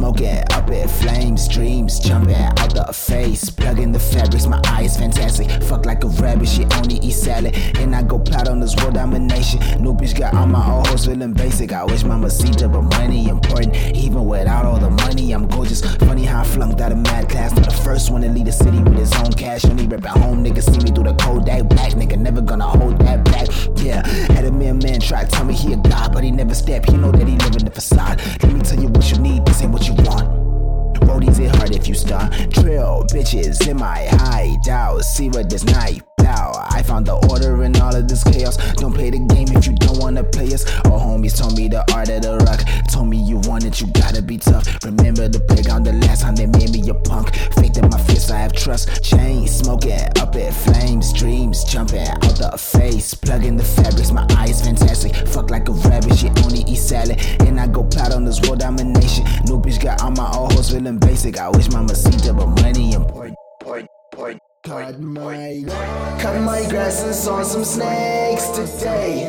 smoke it, up in flames, dreams, jumping out the face, plugging the fabrics, my eye is fantastic, fuck like a rabbit, she only eat salad, and I go plow on this world domination, new bitch got all my old hoes feeling basic, I wish mama see that, but money important, even without all the money, I'm gorgeous, funny how I flunked out of mad class, not the first one to lead the city with his own cash. Only rip at home, nigga. see me through the Kodak. Black nigga never gonna hold that back. Yeah, had a mere man try tell me he a god, but he never step. He know that he live in the facade. Let me tell you what you need, this ain't what you want. Roadies it hard if you start. Drill bitches in my hideout. See what this night out. I found the order in all of this chaos. Don't play the game if you don't wanna play us. All homies told me the art of the rock. Told me you want it, you gotta be tough. Remember the playground the last time they made me a punk. Faith in my fist, trust. Chain smoking, up at flames, dreams jumping out the face. Plugging the fabrics, my eyes fantastic. Fuck like a rabbit, she only eat salad. And I go plot on this world domination. New bitch got all my old hoes feeling basic. I wish mama see but money important. Cut my, cut my grass and saw some snakes today.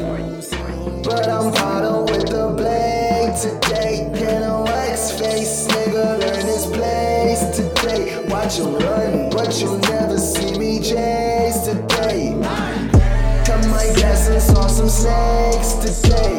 But I'm harder with the blade today. Can a wax face nigga learn his place today? Watch him run, but you'll never see me chase today. Cut my grass and saw some snakes today.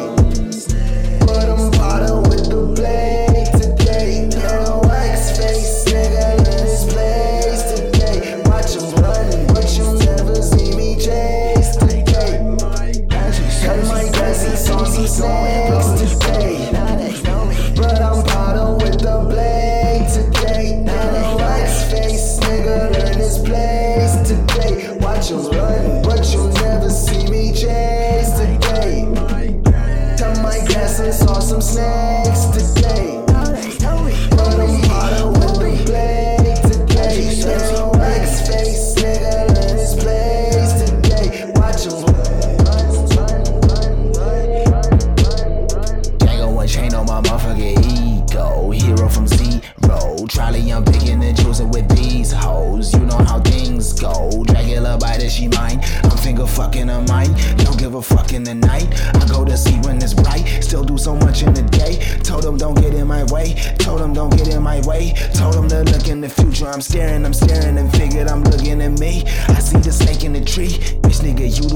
Zero. Charlie, I'm picking and choosing with these hoes. You know how things go. Dracula by the she mine. I'm finger fucking her mine. Don't give a fuck in the night. I go to sleep when it's bright. Still do so much in the day. Told them don't get in my way. Told them don't get in my way. Told them to look in the future. I'm staring, I'm staring and figured I'm looking at me. I see the snake in the tree. Bitch nigga, you